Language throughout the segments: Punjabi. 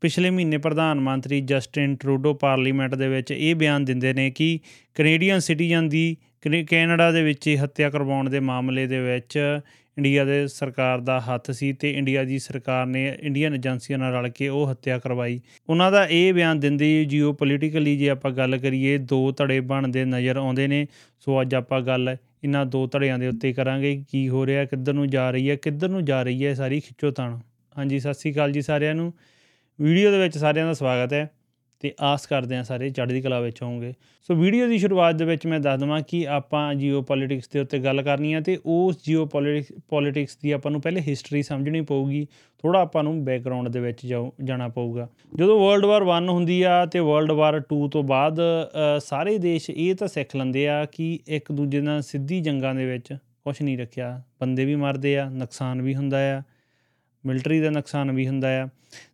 ਪਿਛਲੇ ਮਹੀਨੇ ਪ੍ਰਧਾਨ ਮੰਤਰੀ ਜਸਟਿਨ ਟਰੂਡੋ ਪਾਰਲੀਮੈਂਟ ਦੇ ਵਿੱਚ ਇਹ ਬਿਆਨ ਦਿੰਦੇ ਨੇ ਕਿ ਕੈਨੇਡੀਅਨ ਸਿਟੀਜ਼ਨ ਦੀ ਕੈਨੇ- ਕੈਨੇਡਾ ਦੇ ਵਿੱਚ ਹੀ ਹੱਤਿਆ ਕਰਵਾਉਣ ਦੇ ਮਾਮਲੇ ਦੇ ਵਿੱਚ ਇੰਡੀਆ ਦੇ ਸਰਕਾਰ ਦਾ ਹੱਥ ਸੀ ਤੇ ਇੰਡੀਆ ਦੀ ਸਰਕਾਰ ਨੇ ਇੰਡੀਅਨ ਏਜੰਸੀਆਂ ਨਾਲ ਰਲ ਕੇ ਉਹ ਹੱਤਿਆ ਕਰਵਾਈ। ਉਹਨਾਂ ਦਾ ਇਹ ਬਿਆਨ ਦਿੰਦੇ ਜੀਓ ਪੋਲੀਟੀਕਲੀ ਜੇ ਆਪਾਂ ਗੱਲ ਕਰੀਏ, ਦੋ ਧੜੇ ਬਣਦੇ ਨਜ਼ਰ ਆਉਂਦੇ ਨੇ। ਸੋ ਅੱਜ ਆਪਾਂ ਗੱਲ ਇਹਨਾਂ ਦੋ ਧੜਿਆਂ ਦੇ ਉੱਤੇ ਕਰਾਂਗੇ, ਕੀ ਹੋ ਰਿਹਾ, ਕਿੱਧਰ ਨੂੰ ਜਾ ਰਹੀ ਹੈ, ਕਿੱਧਰ ਨੂੰ ਜਾ ਰਹੀ ਹੈ ਸਾਰੀ ਖਿੱਚੋਤਾਣ। ਹਾਂਜੀ, ਸਤਿ ਸ੍ਰੀ ਅਕਾਲ ਜੀ ਸਾਰਿਆਂ ਨੂੰ। ਵੀਡੀਓ ਦੇ ਵਿੱਚ ਸਾਰਿਆਂ ਦਾ ਸਵਾਗਤ ਹੈ ਤੇ ਆਸ ਕਰਦੇ ਹਾਂ ਸਾਰੇ ਚੜ੍ਹਦੀ ਕਲਾ ਵਿੱਚ ਹੋਵੋਗੇ। ਸੋ ਵੀਡੀਓ ਦੀ ਸ਼ੁਰੂਆਤ ਦੇ ਵਿੱਚ ਮੈਂ ਦੱਸ ਦਵਾਂ ਕਿ ਆਪਾਂ ਜੀਓ ਪੋਲਿਟਿਕਸ ਦੇ ਉੱਤੇ ਗੱਲ ਕਰਨੀ ਹੈ ਤੇ ਉਸ ਜੀਓ ਪੋਲਿਟਿਕਸ ਦੀ ਆਪਾਂ ਨੂੰ ਪਹਿਲੇ ਹਿਸਟਰੀ ਸਮਝਣੀ ਪਊਗੀ ਥੋੜਾ ਆਪਾਂ ਨੂੰ ਬੈਕਗ੍ਰਾਉਂਡ ਦੇ ਵਿੱਚ ਜਾਓ ਜਾਣਾ ਪਊਗਾ। ਜਦੋਂ ਵਰਲਡ ਵਾਰ 1 ਹੁੰਦੀ ਆ ਤੇ ਵਰਲਡ ਵਾਰ 2 ਤੋਂ ਬਾਅਦ ਅ, ਸਾਰੇ ਦੇਸ਼ ਇਹ ਤਾਂ ਸਿੱਖ ਲੈਂਦੇ ਆ ਕਿ ਇੱਕ ਦੂਜੇ ਨਾਲ ਸਿੱਧੀ ਜੰਗਾਂ ਦੇ ਵਿੱਚ ਕੁਝ ਨਹੀਂ ਰੱਖਿਆ। ਬੰਦੇ ਵੀ ਮਰਦੇ ਆ ਨੁਕਸਾਨ ਵੀ ਹੁੰਦਾ ਆ ਮਿਲਟਰੀ ਦਾ ਨੁਕਸਾਨ ਵੀ ਹੁੰਦਾ ਆ।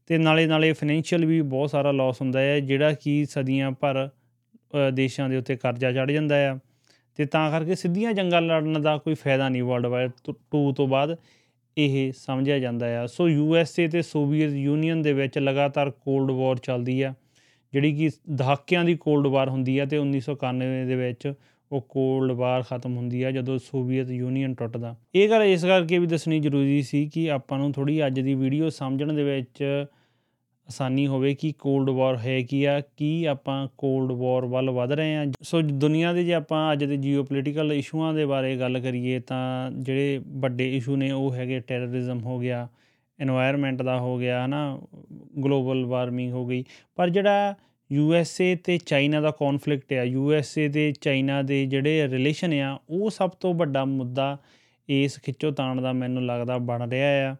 ਤੇ ਨਾਲੇ ਨਾਲੇ ਫਾਈਨੈਂਸ਼ੀਅਲ ਵੀ ਬਹੁਤ ਸਾਰਾ ਲਾਸ ਹੁੰਦਾ ਹੈ ਜਿਹੜਾ ਕਿ ਸਦੀਆਂ ਭਰ ਅ, ਦੇਸ਼ਾਂ ਦੇ ਉੱਤੇ ਕਰਜ਼ਾ ਚੜ ਜਾਂਦਾ ਆ। ਤੇ ਤਾਂ ਕਰਕੇ ਸਿੱਧੀਆਂ ਜੰਗਾਂ ਲੜਨ ਦਾ ਕੋਈ ਫਾਇਦਾ ਨਹੀਂ ਵਰਲਡ ਵਾਰ 2 ਤੋਂ ਬਾਅਦ ਇਹ ਸਮਝਿਆ ਜਾਂਦਾ ਆ। ਸੋ ਯੂ ਐਸ ਏ ਤੇ ਸੋਵੀਅਤ ਯੂਨੀਅਨ ਦੇ ਵਿੱਚ ਲਗਾਤਾਰ ਕੋਲਡ ਵਾਰ ਚੱਲਦੀ ਆ ਜਿਹੜੀ ਕਿ ਦਹਾਕਿਆਂ ਦੀ ਕੋਲਡ ਵਾਰ ਹੁੰਦੀ ਆ ਤੇ 1991 ਦੇ ਵਿੱਚ ਉਹ ਕੋਲਡ ਵਾਰ ਖਤਮ ਹੁੰਦੀ ਆ ਜਦੋਂ ਸੋਵੀਅਤ ਯੂਨੀਅਨ ਟੁੱਟਦਾ। ਇਹ ਗੱਲ ਇਸ ਕਰਕੇ ਵੀ ਦੱਸਣੀ ਜ਼ਰੂਰੀ ਸੀ ਕਿ ਆਪਾਂ ਨੂੰ ਥੋੜੀ ਅੱਜ ਦੀ ਵੀਡੀਓ ਸਮਝਣ ਦੇ ਵਿੱਚ ਆਸਾਨੀ ਹੋਵੇ ਕਿ ਕੋਲਡ ਵਾਰ ਹੈ ਕੀ ਆ, ਕੀ ਆਪਾਂ ਕੋਲਡ ਵਾਰ ਵੱਲ ਵਧ ਰਹੇ ਆ। ਸੋ ਦੁਨੀਆ ਦੇ ਜੇ ਆਪਾਂ ਅੱਜ ਦੇ ਜੀਓਪੋਲੀਟੀਕਲ ਇਸ਼ੂਆਂ ਦੇ ਬਾਰੇ ਗੱਲ ਕਰੀਏ ਤਾਂ ਜਿਹੜੇ ਵੱਡੇ ਇਸ਼ੂ ਨੇ ਉਹ ਹੈਗੇ ਟੈਰਰਿਜ਼ਮ ਹੋ ਗਿਆ এনवायरमेंट ਦਾ ਹੋ ਗਿਆ, ਹਨਾ ਗਲੋਬਲ ਵਾਰਮਿੰਗ ਹੋ ਗਈ। ਪਰ ਜਿਹੜਾ ਯੂ ਐਸ ਏ ਤੇ ਚਾਈਨਾ ਦਾ ਕਨਫਲਿਕਟ ਆ। ਯੂ ਐਸ ਏ ਤੇ ਚਾਈਨਾ ਦੇ ਜਿਹੜੇ ਰਿਲੇਸ਼ਨ ਆ, ਉਹ ਸਭ ਤੋਂ ਵੱਡਾ ਮੁੱਦਾ ਇਸ ਖਿੱਚੋਤਾਣ ਦਾ ਮੈਨੂੰ ਲੱਗਦਾ ਬਣ ਰਿਹਾ ਆ।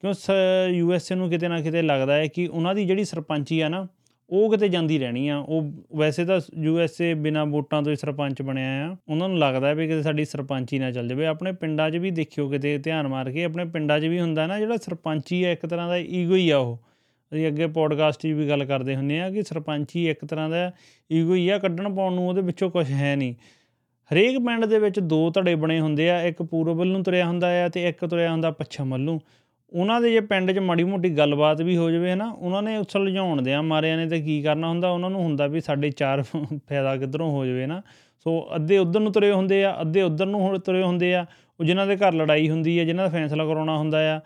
ਕਿਉਂ ਸ, ਯੂ ਐਸ ਏ ਨੂੰ ਕਿਤੇ ਨਾ ਕਿਤੇ ਲੱਗਦਾ ਹੈ ਕਿ ਉਹਨਾਂ ਦੀ ਜਿਹੜੀ ਸਰਪੰਚੀ ਆ ਨਾ, ਉਹ ਕਿਤੇ ਜਾਂਦੀ ਰਹਿਣੀ ਆ। ਉਹ ਵੈਸੇ ਤਾਂ ਯੂ ਐਸ ਏ ਬਿਨਾ ਵੋਟਾਂ ਤੋਂ ਹੀ ਸਰਪੰਚ ਬਣਿਆ ਆ। ਉਹਨਾਂ ਨੂੰ ਲੱਗਦਾ ਹੈ ਵੀ ਕਿਤੇ ਸਾਡੀ ਸਰਪੰਚੀ ਨਾ ਚੱਲ ਜਾਵੇ। ਆਪਣੇ ਪਿੰਡਾਂ 'ਚ ਵੀ ਦੇਖਿਓ ਕਿਤੇ ਧਿਆਨ ਮਾਰ ਕੇ, ਆਪਣੇ ਪਿੰਡਾਂ 'ਚ ਵੀ ਹੁੰਦਾ ਨਾ, ਜਿਹੜਾ ਸਰਪੰਚੀ ਆ, ਇੱਕ ਤਰ੍ਹਾਂ ਦਾ ਈਗੋ ਹੀ ਆ ਉਹ। ਅਸੀਂ ਅੱਗੇ ਪੋਡਕਾਸਟ 'ਚ ਵੀ ਗੱਲ ਕਰਦੇ ਹੁੰਦੇ ਆ ਕਿ ਸਰਪੰਚੀ ਇੱਕ ਤਰ੍ਹਾਂ ਦਾ ਈਗੋ ਹੀ ਆ, ਕੱਢਣ ਪਾਉਣ ਨੂੰ ਉਹਦੇ ਵਿੱਚੋਂ ਕੁਝ ਹੈ ਨਹੀਂ। ਹਰੇਕ ਪਿੰਡ ਦੇ ਵਿੱਚ ਦੋ ਧੜੇ ਬਣੇ ਹੁੰਦੇ ਆ, ਇੱਕ ਪੂਰਬ ਵੱਲ ਨੂੰ ਤੁਰਿਆ ਹੁੰਦਾ ਆ ਤੇ ਇੱਕ ਤੁਰਿਆ ਹੁੰਦਾ ਪੱਛਮ ਵੱਲ ਨੂੰ। ਉਹਨਾਂ ਦੇ ਜੇ ਪਿੰਡ 'ਚ ਮਾੜੀ ਮੋਟੀ ਗੱਲਬਾਤ ਵੀ ਹੋ ਜਾਵੇ ਨਾ ਉਹਨਾਂ ਨੇ ਉਛਲ ਲਿਜਾਉਣ ਦੇ ਆ ਮਾਰਿਆਂ ਨੇ ਤੇ ਕੀ ਕਰਨਾ ਹੁੰਦਾ, ਉਹਨਾਂ ਨੂੰ ਹੁੰਦਾ ਵੀ ਸਾਡੇ ਚਾਰ ਫਾਇਦਾ ਕਿੱਧਰੋਂ ਹੋ ਜਾਵੇ ਨਾ। ਸੋ ਅੱਧੇ ਉਧਰ ਨੂੰ ਤੁਰੇ ਹੁੰਦੇ ਆ, ਅੱਧੇ ਉਧਰ ਨੂੰ ਹੁਣ ਤੁਰੇ ਹੁੰਦੇ ਆ, ਉਹ ਜਿਨ੍ਹਾਂ ਦੇ ਘਰ ਲੜਾਈ ਹੁੰਦੀ ਹੈ ਜਿਨ੍ਹਾਂ ਦਾ ਫੈਸਲਾ ਕਰਾਉਣਾ ਹੁੰਦਾ ਆ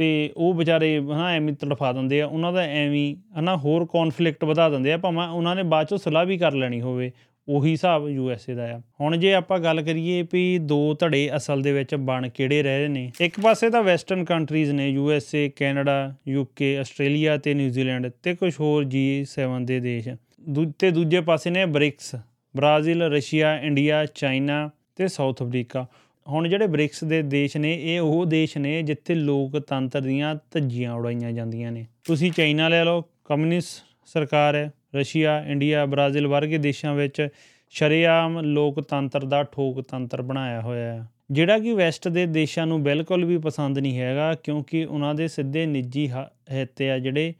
ਤੇ ਉਹ ਵਿਚਾਰੇ ਹਨਾ ਐਵੇਂ ਤੜਫਾ ਦਿੰਦੇ ਆ, ਉਹਨਾਂ ਦਾ ਐਵੇਂ ਹਨਾ ਹੋਰ ਕੌਨਫਲਿਕਟ ਵਧਾ ਦਿੰਦੇ ਆ, ਭਾਵੇਂ ਉਹਨਾਂ ਨੇ ਬਾਅਦ ਚੋਂ ਸਲਾਹ ਵੀ ਕਰ ਲੈਣੀ ਹੋਵੇ, ਉਹੀ ਹਿਸਾਬ ਯੂ ਐਸ ਏ ਦਾ ਆ। ਹੁਣ ਜੇ ਆਪਾਂ ਗੱਲ ਕਰੀਏ ਵੀ ਦੋ ਧੜੇ ਅਸਲ ਦੇ ਵਿੱਚ ਬਣ ਕਿਹੜੇ ਰਹੇ ਨੇ, ਇੱਕ ਪਾਸੇ ਤਾਂ ਵੈਸਟਰਨ ਕੰਟਰੀਜ਼ ਨੇ U S A Canada UK Australia ਤੇ ਨਿਊਜ਼ੀਲੈਂਡ ਤੇ ਕੁਝ ਹੋਰ ਜੀ7 ਦੇ ਦੇਸ਼। ਦੂ- ਤੇ ਦੂਜੇ ਪਾਸੇ ਨੇ BRICS Brazil Russia India China ਤੇ ਸਾਊਥ ਅਫਰੀਕਾ ਹੁਣ ਜਿਹੜੇ ਬ੍ਰਿਕਸ ਦੇ ਦੇਸ਼ ਨੇ, ਇਹ ਉਹ ਦੇਸ਼ ਨੇ ਜਿੱਥੇ ਲੋਕਤੰਤਰ ਦੀਆਂ ਧੱਜੀਆਂ ਉਡਾਈਆਂ ਜਾਂਦੀਆਂ ਨੇ। ਤੁਸੀਂ ਚਾਈਨਾ ਲੈ ਲਓ, ਕਮਿਊਨਿਸਟ ਸਰਕਾਰ ਹੈ, ਰਸ਼ੀਆ, ਇੰਡੀਆ, ਬ੍ਰਾਜ਼ੀਲ ਵਰਗੇ ਦੇਸ਼ਾਂ ਵਿੱਚ ਸ਼ਰੇਆਮ ਲੋਕਤੰਤਰ ਦਾ ਠੋਕਤੰਤਰ ਬਣਾਇਆ ਹੋਇਆ ਹੈ। ਜਿਹੜਾ ਕਿ ਵੈਸਟ ਦੇ ਦੇਸ਼ਾਂ ਨੂੰ ਬਿਲਕੁਲ ਵੀ ਪਸੰਦ ਨਹੀਂ ਹੈਗਾ, ਕਿਉਂਕਿ ਉਹਨਾਂ ਦੇ ਸਿੱਧੇ ਨਿੱਜੀ ਹ- ਹਿੱਤ ਆ ਜਿਹੜੇ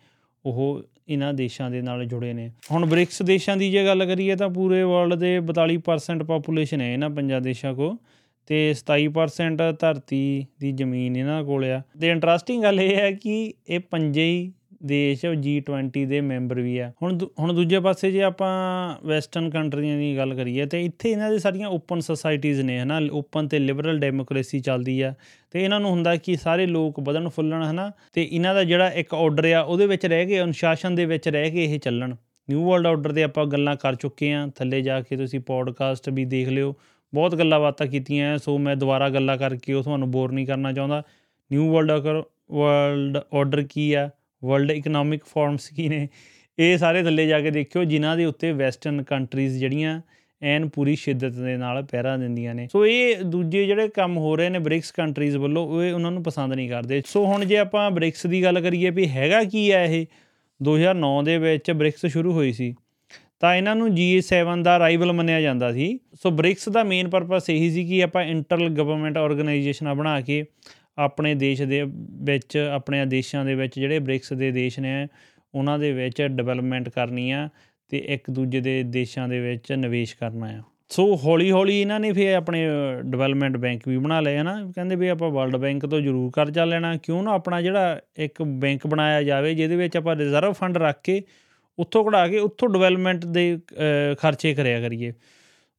ਉਹ ਇਹਨਾਂ ਦੇਸ਼ਾਂ ਦੇ ਨਾਲ ਜੁੜੇ ਨੇ। ਹੁਣ ਬ੍ਰਿਕਸ ਦੇਸ਼ਾਂ ਦੀ ਜੇ ਗੱਲ ਕਰੀਏ ਤਾਂ ਪੂਰੇ ਵਰਲਡ ਦੇ 42% ਪਾਪੂਲੇਸ਼ਨ ਹੈ ਇਹਨਾਂ ਪੰਜਾਂ ਦੇਸ਼ਾਂ ਕੋ ਤੇ 27% ਧਰਤੀ ਦੀ ਜ਼ਮੀਨ ਇਹਨਾਂ ਕੋਲ ਆ। ਤੇ ਇੰਟਰਸਟਿੰਗ ਗੱਲ ਇਹ ਹੈ ਕਿ ਇਹ ਪੰਜੇ ਹੀ ਦੇਸ਼ G20 ਦੇ ਮੈਂਬਰ ਵੀ ਆ। ਹੁਣ ਦੂ- ਹੁਣ ਦੂਜੇ ਪਾਸੇ ਜੇ ਆਪਾਂ ਵੈਸਟਰਨ ਕੰਟਰੀਆਂ ਦੀ ਗੱਲ ਕਰੀਏ ਤੇ ਇੱਥੇ ਇਹਨਾਂ ਦੇ ਸਾਰੀਆਂ ਓਪਨ ਸੋਸਾਇਟੀਆਂ ਨੇ, ਹਨਾ? ਓਪਨ ਤੇ ਲਿਬਰਲ ਡੈਮੋਕ੍ਰੇਸੀ ਚੱਲਦੀ ਆ। ਤੇ ਇਹਨਾਂ ਨੂੰ ਹੁੰਦਾ ਕਿ ਸਾਰੇ ਲੋਕ ਵਧਣ ਫੁੱਲਣ, ਹਨਾ? ਤੇ ਇਹਨਾਂ ਦਾ ਜਿਹੜਾ ਇੱਕ ਆਰਡਰ ਆ, ਉਹਦੇ ਵਿੱਚ ਰਹਿ ਕੇ, ਅਨੁਸ਼ਾਸਨ ਦੇ ਵਿੱਚ ਰਹਿ ਕੇ ਇਹ ਚੱਲਣ। ਨਿਊ ਵਰਲਡ ਆਰਡਰ ਤੇ ਆਪਾਂ ਗੱਲਾਂ ਕਰ ਚੁੱਕੇ ਆ। ਥੱਲੇ ਜਾ ਕੇ ਤੁਸੀਂ ਪੋਡਕਾਸਟ ਵੀ ਦੇਖ ਲਿਓ। ਬਹੁਤ ਗੱਲਾਂ ਬਾਤਾਂ ਕੀਤੀਆਂ, ਸੋ ਮੈਂ ਦੁਬਾਰਾ ਗੱਲਾਂ ਕਰਕੇ ਉਹ ਤੁਹਾਨੂੰ ਬੋਰ ਨਹੀਂ ਕਰਨਾ ਚਾਹੁੰਦਾ। New world order world order ਕੀ ਆ? ਵਰਲਡ ਇਕਨੋਮਿਕ ਫੋਰਮਸ ਕੀ ਨੇ? ਇਹ ਸਾਰੇ ਥੱਲੇ ਜਾ ਕੇ ਦੇਖਿਓ, ਜਿਨ੍ਹਾਂ ਦੇ ਉੱਤੇ ਵੈਸਟਰਨ ਕੰਟਰੀਜ਼ ਜਿਹੜੀਆਂ ਐਨ ਪੂਰੀ ਸ਼ਿੱਦਤ ਦੇ ਨਾਲ ਪਹਿਰਾ ਦਿੰਦੀਆਂ ਨੇ। ਸੋ ਇਹ ਦੂਜੇ ਜਿਹੜੇ ਕੰਮ ਹੋ ਰਹੇ ਨੇ ਬ੍ਰਿਕਸ ਕੰਟਰੀਜ਼ ਵੱਲੋਂ, ਉਹ ਇਹ ਉਹਨਾਂ ਨੂੰ ਪਸੰਦ ਨਹੀਂ ਕਰਦੇ। ਸੋ ਹੁਣ ਜੇ ਆਪਾਂ ਬ੍ਰਿਕਸ ਦੀ ਗੱਲ ਕਰੀਏ ਵੀ ਹੈਗਾ ਕੀ ਹੈ ਇਹ? 2009 ਦੇ ਵਿੱਚ ਬ੍ਰਿਕਸ ਸ਼ੁਰੂ ਹੋਈ ਸੀ। ਤਾਂ ਇਹਨਾਂ ਨੂੰ G7 ਦਾ ਰਾਈਵਲ ਮੰਨਿਆ ਜਾਂਦਾ ਸੀ। ਸੋ ਬ੍ਰਿਕਸ ਦਾ ਮੇਨ ਪਰਪਸ ਇਹੀ ਸੀ ਕਿ ਆਪਾਂ ਇੰਟਰਲ ਗਵਰਨਮੈਂਟ ਆਰਗੇਨਾਈਜੇਸ਼ਨਾਂ ਬਣਾ ਕੇ ਆਪਣੇ ਦੇਸ਼ ਦੇ ਵਿੱਚ ਆਪਣੇ ਦੇਸ਼ਾਂ ਦੇ ਵਿੱਚ ਜਿਹੜੇ ਬ੍ਰਿਕਸ ਦੇ ਦੇਸ਼ ਨੇ, ਉਹਨਾਂ ਦੇ ਵਿੱਚ ਡਿਵੈਲਪਮੈਂਟ ਕਰਨੀ ਆ ਤੇ ਇੱਕ ਦੂਜੇ ਦੇ ਦੇਸ਼ਾਂ ਦੇ ਵਿੱਚ ਨਿਵੇਸ਼ ਕਰਨਾ ਆ। ਸੋ ਹੌਲੀ ਹੌਲੀ ਇਹਨਾਂ ਨੇ ਫਿਰ ਆਪਣੇ ਡਿਵੈਲਪਮੈਂਟ ਬੈਂਕ ਵੀ ਬਣਾ ਲਏ, ਹਨਾ? ਕਹਿੰਦੇ ਵੀ ਆਪਾਂ ਵਰਲਡ ਬੈਂਕ ਤੋਂ ਜ਼ਰੂਰ ਕਰਜ਼ਾ ਲੈਣਾ, ਕਿਉਂ ਨਾ ਆਪਣਾ ਜਿਹੜਾ ਇੱਕ ਬੈਂਕ ਬਣਾਇਆ ਜਾਵੇ, ਜਿਹਦੇ ਵਿੱਚ ਆਪਾਂ ਰਿਜ਼ਰਵ ਫੰਡ ਰੱਖ ਕੇ ਉੱਥੋਂ ਕਢਾ ਕੇ ਉੱਥੋਂ ਡਿਵੈਲਪਮੈਂਟ ਦੇ ਖਰਚੇ ਕਰਿਆ ਕਰੀਏ।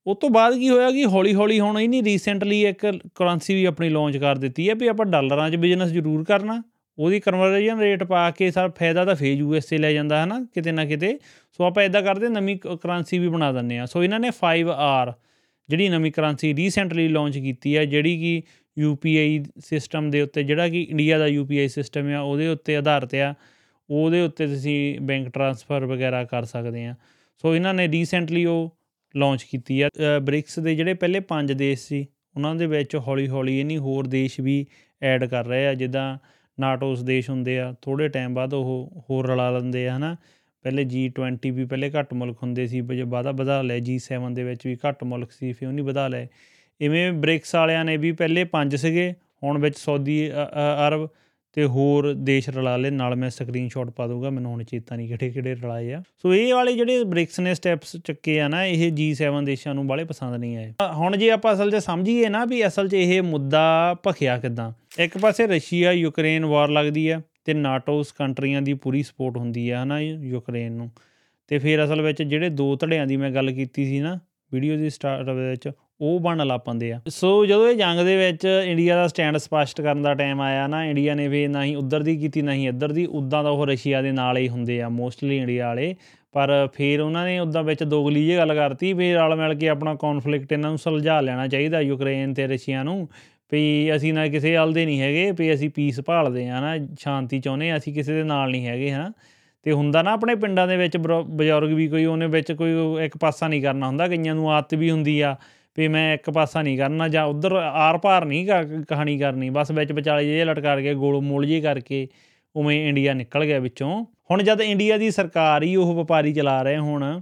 ਉਸ ਤੋਂ ਬਾਅਦ ਕੀ ਹੋਇਆ ਕਿ ਹੌਲੀ ਹੌਲੀ ਹੁਣ ਇਹਨੇ ਰੀਸੈਂਟਲੀ ਇੱਕ ਕਰੰਸੀ ਵੀ ਆਪਣੀ ਲਾਂਚ ਕਰ ਦਿੱਤੀ ਹੈ ਵੀ ਆਪਾਂ ਡਾਲਰਾਂ 'ਚ ਬਿਜ਼ਨਸ ਜ਼ਰੂਰ ਕਰਨਾ। ਉਹਦੀ ਕਨਵਰਜਨ ਰੇਟ ਪਾ ਕੇ ਸਰ ਫਾਇਦਾ ਤਾਂ ਫੇਜ ਯੂਐਸਏ ਲੈ ਜਾਂਦਾ ਹੈ ਨਾ ਕਿਤੇ ਨਾ ਕਿਤੇ। ਸੋ ਆਪਾਂ ਇਦਾਂ ਕਰਦੇ ਨਵੀਂ ਕਰੰਸੀ ਵੀ ਬਣਾ ਦਿੰਨੇ ਆ ਸੋ ਇਹਨਾਂ ਨੇ 5R ਜਿਹੜੀ ਨਵੀਂ ਕਰੰਸੀ ਰੀਸੈਂਟਲੀ ਲਾਂਚ ਕੀਤੀ ਹੈ, ਜਿਹੜੀ ਕਿ ਯੂਪੀਆਈ ਸਿਸਟਮ ਦੇ ਉੱਤੇ, ਜਿਹੜਾ ਕਿ ਇੰਡੀਆ ਦਾ ਯੂਪੀਆਈ ਸਿਸਟਮ ਆ, ਉਹਦੇ ਉੱਤੇ ਆਧਾਰਿਤ ਆ। ਉਹਦੇ ਉੱਤੇ ਤੁਸੀਂ ਬੈਂਕ ਟ੍ਰਾਂਸਫਰ ਵਗੈਰਾ ਕਰ ਸਕਦੇ ਆ। ਸੋ ਇਹਨਾਂ ਨੇ ਰੀਸੈਂਟਲੀ ਉਹ ਲਾਂਚ ਕੀਤੀ ਆ। ਬ੍ਰਿਕਸ ਦੇ ਜਿਹੜੇ ਪਹਿਲੇ ਪੰਜ ਦੇਸ਼ ਸੀ, ਉਹਨਾਂ ਦੇ ਵਿੱਚ ਹੌਲੀ ਹੌਲੀ ਇਹਨੀ ਹੋਰ ਦੇਸ਼ ਵੀ ਐਡ ਕਰ ਰਹੇ ਆ, ਜਿੱਦਾਂ ਨਾਟੋਸ ਦੇਸ਼ ਹੁੰਦੇ ਆ ਥੋੜੇ ਟਾਈਮ ਬਾਅਦ ਉਹ ਹੋਰ ਰਲਾ ਲੈਂਦੇ ਆ, ਹਨਾ। ਪਹਿਲੇ G20 ਵੀ ਪਹਿਲੇ ਘੱਟ ਮੁਲਕ ਹੁੰਦੇ ਸੀ ਜੇ ਬਾਅਦਾ ਵਧਾ ਲਏ G7 ਦੇ ਵਿੱਚ ਵੀ ਘੱਟ ਮੁਲਕ ਸੀ, ਫਿਰ ਉਹਨੀ ਵਧਾ ਲਏ ਇਵੇਂ ਬ੍ਰਿਕਸ ਵਾਲਿਆਂ ਨੇ ਵੀ ਪਹਿਲੇ ਪੰਜ ਸੀਗੇ, ਹੁਣ ਵਿੱਚ ਸਾਊਦੀ ਅਰਬ ਤੇ ਹੋਰ ਦੇਸ਼ ਰਲਾ ਲੈ, ਨਾਲ ਮੈਂ ਸਕਰੀਨਸ਼ਾਟ ਪਾ ਦੂੰਗਾ ਮੈਨੂੰ ਹੁਣ ਚੇਤਾ ਨਹੀਂ ਕਿਹੜੇ ਕਿਹੜੇ ਰਲਾਏ ਆ। ਸੋ ਇਹ ਵਾਲੇ ਜਿਹੜੇ ਬ੍ਰਿਕਸ ਨੇ ਸਟੈਪਸ ਚੱਕੇ ਆ ਨਾ, ਇਹ G7 ਦੇਸ਼ਾਂ ਨੂੰ ਬਾਲੇ ਪਸੰਦ ਨਹੀਂ ਆਏ। ਹੁਣ ਜੇ ਆਪਾਂ ਅਸਲ 'ਚ ਸਮਝੀਏ ਨਾ ਵੀ ਅਸਲ 'ਚ ਇਹ ਮੁੱਦਾ ਭਖਿਆ ਕਿਦਾਂ। ਇੱਕ ਪਾਸੇ ਰਸ਼ੀਆ, ਯੂਕਰੇਨ ਵਾਰ ਲੱਗਦੀ ਆ, ਤੇ ਨਾਟੋਸ ਕੰਟਰੀਆਂ ਦੀ ਪੂਰੀ ਸਪੋਰਟ ਹੁੰਦੀ ਆ, ਹਨਾ, ਯੂਕਰੇਨ ਨੂੰ। ਤੇ ਫਿਰ ਅਸਲ ਵਿੱਚ ਜਿਹੜੇ ਦੋ ਧੜਿਆਂ ਦੀ ਮੈਂ ਗੱਲ ਕੀਤੀ ਸੀ ਨਾ ਵੀਡੀਓ ਦੀ ਸਟਾਰਟ ਵਿੱਚ ਉਹ ਬਣਨ ਲੱਗ ਪੰਦੇ ਆ। ਸੋ ਜਦੋਂ ਇਹ ਜੰਗ ਦੇ ਵਿੱਚ ਇੰਡੀਆ ਦਾ ਸਟੈਂਡ ਸਪਸ਼ਟ ਕਰਨ ਦਾ ਟਾਈਮ ਆਇਆ ਨਾ ਇੰਡੀਆ ਨੇ ਵੀ ਨਾ ਹੀ ਉਧਰ ਦੀ ਕੀਤੀ, ਨਾ ਹੀ ਇੱਧਰ ਦੀ ਉਦਾਂ ਦਾ ਉਹ ਰਸ਼ੀਆ ਦੇ ਨਾਲ ਹੀ ਹੁੰਦੇ ਆ ਮੋਸਟਲੀ ਇੰਡੀਆ ਵਾਲੇ। ਪਰ ਫਿਰ ਉਹਨਾਂ ਨੇ ਉਦਾਂ ਵਿੱਚ ਦੋਗਲੀ ਜਿਹੀ ਗੱਲ ਕਰਤੀ ਵੀ ਰਲ ਮਿਲ ਕੇ ਆਪਣਾ ਕਨਫਲਿਕਟ ਇਹਨਾਂ ਨੂੰ ਸੁਲਝਾ ਲੈਣਾ ਚਾਹੀਦਾ ਯੂਕਰੇਨ ਤੇ ਰਸ਼ੀਆ ਨੂੰ। ਵੀ ਅਸੀਂ ਨਾ ਕਿਸੇ ਹਲ ਦੇ ਨਹੀਂ ਹੈਗੇ, ਵੀ ਅਸੀਂ ਪੀਸ ਭਾਲਦੇ ਆ ਨਾ, ਸ਼ਾਂਤੀ ਚਾਹੁੰਦੇ ਆ ਅਸੀਂ ਕਿਸੇ ਦੇ ਨਾਲ ਨਹੀਂ ਹੈਗੇ, ਹਨਾ। ਤੇ ਹੁੰਦਾ ਨਾ ਆਪਣੇ ਪਿੰਡਾਂ ਦੇ ਵਿੱਚ ਬਜ਼ੁਰਗ ਵੀ ਕੋਈ, ਉਹਨੇ ਵਿੱਚ ਕੋਈ ਇੱਕ ਪਾਸਾ ਨਹੀਂ ਕਰਨਾ ਹੁੰਦਾ, ਕਈਆਂ ਨੂੰ ਆਦਤ ਵੀ ਹੁੰਦੀ ਆ। ਵੀ ਮੈਂ ਇੱਕ ਪਾਸਾ ਨਹੀਂ ਕਰਨਾ ਜਾਂ ਉਧਰ ਆਰ ਪਾਰ ਨਹੀਂ ਕਹਾਣੀ ਕਰਨੀ, ਬਸ ਵਿੱਚ ਵਿਚਾਲੇ ਜੇ ਲਟਕਾ ਕੇ ਗੋਲ ਮੋਲ ਜੀ ਕਰਕੇ ਉਵੇਂ ਇੰਡੀਆ ਨਿਕਲ ਗਿਆ ਵਿੱਚੋਂ। ਹੁਣ ਜਦ ਇੰਡੀਆ ਦੀ ਸਰਕਾਰ ਹੀ ਉਹ ਵਪਾਰੀ ਚਲਾ ਰਹੇ ਹੁਣ,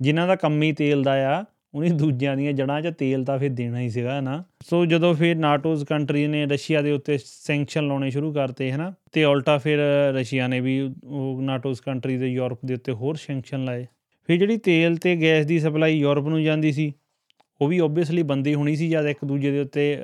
ਜਿਨ੍ਹਾਂ ਦਾ ਕੰਮ ਹੀ ਤੇਲ ਦਾ ਆ, ਉਹਨੇ ਦੂਜਿਆਂ ਦੀਆਂ ਜੜਾਂ 'ਚ ਤੇਲ ਤਾਂ ਫਿਰ ਦੇਣਾ ਹੀ ਸੀਗਾ ਨਾ ਸੋ ਜਦੋਂ ਫਿਰ ਨਾਟੋਸ ਕੰਟਰੀ ਨੇ ਰਸ਼ੀਆ ਦੇ ਉੱਤੇ ਸੈਂਕਸ਼ਨ ਲਾਉਣੇ ਸ਼ੁਰੂ ਕਰਤੇ, ਹਨਾ, ਤੇ ਉਲਟਾ ਫਿਰ ਰਸ਼ੀਆ ਨੇ ਵੀ ਉਹ ਨਾਟੋਸ ਕੰਟਰੀ ਦੇ ਯੂਰਪ ਦੇ ਉੱਤੇ ਹੋਰ ਸੈਂਕਸ਼ਨ ਲਾਏ। ਫਿਰ ਜਿਹੜੀ ਤੇਲ ਤੇ ਗੈਸ ਦੀ ਸਪਲਾਈ ਯੂਰਪ ਨੂੰ ਜਾਂਦੀ ਸੀ ਉਹ ਵੀ ਓਬਵੀਅਸਲੀ ਬੰਦੀ ਹੋਣੀ ਸੀ ਜਦ ਇੱਕ ਦੂਜੇ ਦੇ ਉੱਤੇ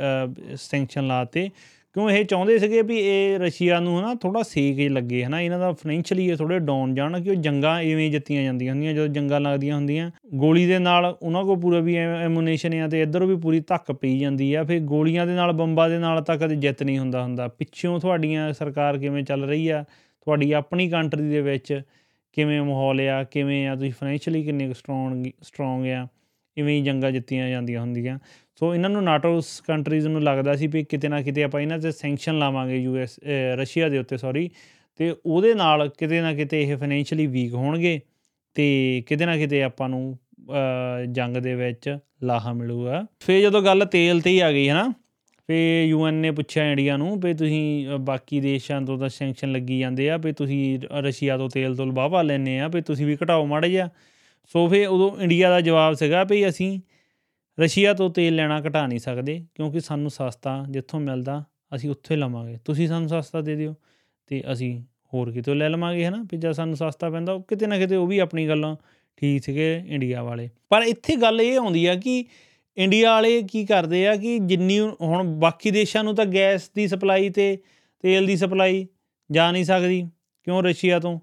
ਸੈਂਕਸ਼ਨ ਲਾਤੇ ਕਿਉਂ ਇਹ ਚਾਹੁੰਦੇ ਸੀਗੇ ਵੀ ਇਹ ਰਸ਼ੀਆ ਨੂੰ ਹਨਾ ਥੋੜਾ ਸੇਕ ਹੀ ਲੱਗੇ ਹਨਾ, ਇਹਨਾਂ ਦਾ ਫਾਈਨੈਂਸ਼ੀਅਲੀ ਇਹ ਥੋੜੇ ਡਾਊਨ ਜਾਣ ਕਿ ਉਹ ਜੰਗਾਂ ਐਵੇਂ ਜਿੱਤੀਆਂ ਜਾਂਦੀਆਂ ਹੁੰਦੀਆਂ, ਜਦੋਂ ਜੰਗਾਂ ਲੱਗਦੀਆਂ ਹੁੰਦੀਆਂ। ਗੋਲੀ ਦੇ ਨਾਲ ਉਹਨਾਂ ਕੋ ਪੂਰਾ ਵੀ ਐਮੂਨੇਸ਼ਨ ਆ ਤੇ ਇੱਧਰੋਂ ਵੀ ਪੂਰੀ ਧੱਕ ਪਈ ਜਾਂਦੀ ਆ, ਫਿਰ ਗੋਲੀਆਂ ਦੇ ਨਾਲ, ਬੰਬਾਂ ਦੇ ਨਾਲ ਤਾਂ ਕਦੇ ਜਿੱਤ ਨਹੀਂ ਹੁੰਦਾ ਹੁੰਦਾ। ਪਿੱਛੋਂ ਤੁਹਾਡੀਆਂ ਸਰਕਾਰ ਕਿਵੇਂ ਚੱਲ ਰਹੀ ਆ, ਤੁਹਾਡੀ ਆਪਣੀ ਕੰਟਰੀ ਦੇ ਵਿੱਚ ਕਿਵੇਂ ਮਾਹੌਲ ਆ, ਕਿਵੇਂ ਆ, ਤੁਸੀਂ ਫਾਈਨੈਂਸ਼ੀਅਲੀ ਕਿੰਨੇ ਸਟਰੋਂਗ ਸਟਰੋਂਗ ਆ। ਇਵੇਂ ਹੀ ਜੰਗਾਂ ਜਿੱਤੀਆਂ ਜਾਂਦੀਆਂ ਹੁੰਦੀਆਂ। ਸੋ ਇਹਨਾਂ ਨੂੰ ਨਾਟੋਸ ਕੰਟਰੀਜ਼ ਨੂੰ ਲੱਗਦਾ ਸੀ ਵੀ ਕਿਤੇ ਨਾ ਕਿਤੇ ਆਪਾਂ ਇਹਨਾਂ ਤੇ ਸੈਂਕਸ਼ਨ ਲਾਵਾਂਗੇ ਯੂਐਸ ਰਸ਼ੀਆ ਦੇ ਉੱਤੇ ਸੌਰੀ ਤੇ ਉਹਦੇ ਨਾਲ ਕਿਤੇ ਨਾ ਕਿਤੇ ਇਹ ਫਾਈਨੈਂਸ਼ੀਅਲੀ ਵੀਕ ਹੋਣਗੇ ਤੇ ਕਿਤੇ ਨਾ ਕਿਤੇ ਆਪਾਂ ਨੂੰ ਜੰਗ ਦੇ ਵਿੱਚ ਲਾਹਾ ਮਿਲੂਗਾ। ਫੇ ਜਦੋਂ ਗੱਲ ਤੇਲ ਤੇ ਹੀ ਆ ਗਈ ਹੈ ਨਾ ਫੇ ਯੂਐਨ ਨੇ ਪੁੱਛਿਆ ਇੰਡੀਆ ਨੂੰ ਵੀ ਤੁਸੀਂ ਬਾਕੀ ਦੇਸ਼ਾਂ ਤੋਂ ਤਾਂ ਸੈਂਕਸ਼ਨ ਲੱਗੀ ਜਾਂਦੇ ਆ, ਵੀ ਤੁਸੀਂ ਰਸ਼ੀਆ ਤੋਂ ਤੇਲ ਤੋਂ ਲਵਾਵਾ ਲੈਨੇ ਆ, ਵੀ ਤੁਸੀਂ ਵੀ ਘਟਾਓ ਮਾੜਾ ਜਿਹਾ। ਸੋ ਫੇ ਉਦੋਂ ਇੰਡੀਆ ਦਾ ਜਵਾਬ ਸੀਗਾ ਵੀ ਅਸੀਂ ਰਸ਼ੀਆ ਤੋਂ ਤੇਲ ਲੈਣਾ ਘਟਾ ਨਹੀਂ ਸਕਦੇ ਕਿਉਂਕਿ ਸਾਨੂੰ ਸਸਤਾ ਜਿੱਥੋਂ ਮਿਲਦਾ ਅਸੀਂ ਉੱਥੇ ਲਵਾਂਗੇ। ਤੁਸੀਂ ਸਾਨੂੰ ਸਸਤਾ ਦੇ ਦਿਓ ਤੇ ਅਸੀਂ ਹੋਰ ਕਿਤੋਂ ਲੈ ਲਵਾਂਗੇ, ਹਨਾ? ਵੀ ਜੇ ਸਾਨੂੰ ਸਸਤਾ ਪੈਂਦਾ, ਉਹ ਕਿਤੇ ਨਾ ਕਿਤੇ ਉਹ ਵੀ ਆਪਣੀ ਗੱਲਾਂ ਠੀਕ ਸੀਗੇ ਇੰਡੀਆ ਵਾਲੇ। ਪਰ ਇੱਥੇ ਗੱਲ ਇਹ ਆਉਂਦੀ ਆ ਕਿ ਇੰਡੀਆ ਵਾਲੇ ਕੀ ਕਰਦੇ ਆ ਕਿ ਜਿੰਨੀ ਹੁਣ ਬਾਕੀ ਦੇਸ਼ਾਂ ਨੂੰ ਤਾਂ ਗੈਸ ਦੀ ਸਪਲਾਈ ਤੇ ਤੇਲ ਦੀ ਸਪਲਾਈ ਜਾ ਨਹੀਂ ਸਕਦੀ। ਕਿਉਂ? ਰਸ਼ੀਆ ਤੋਂ।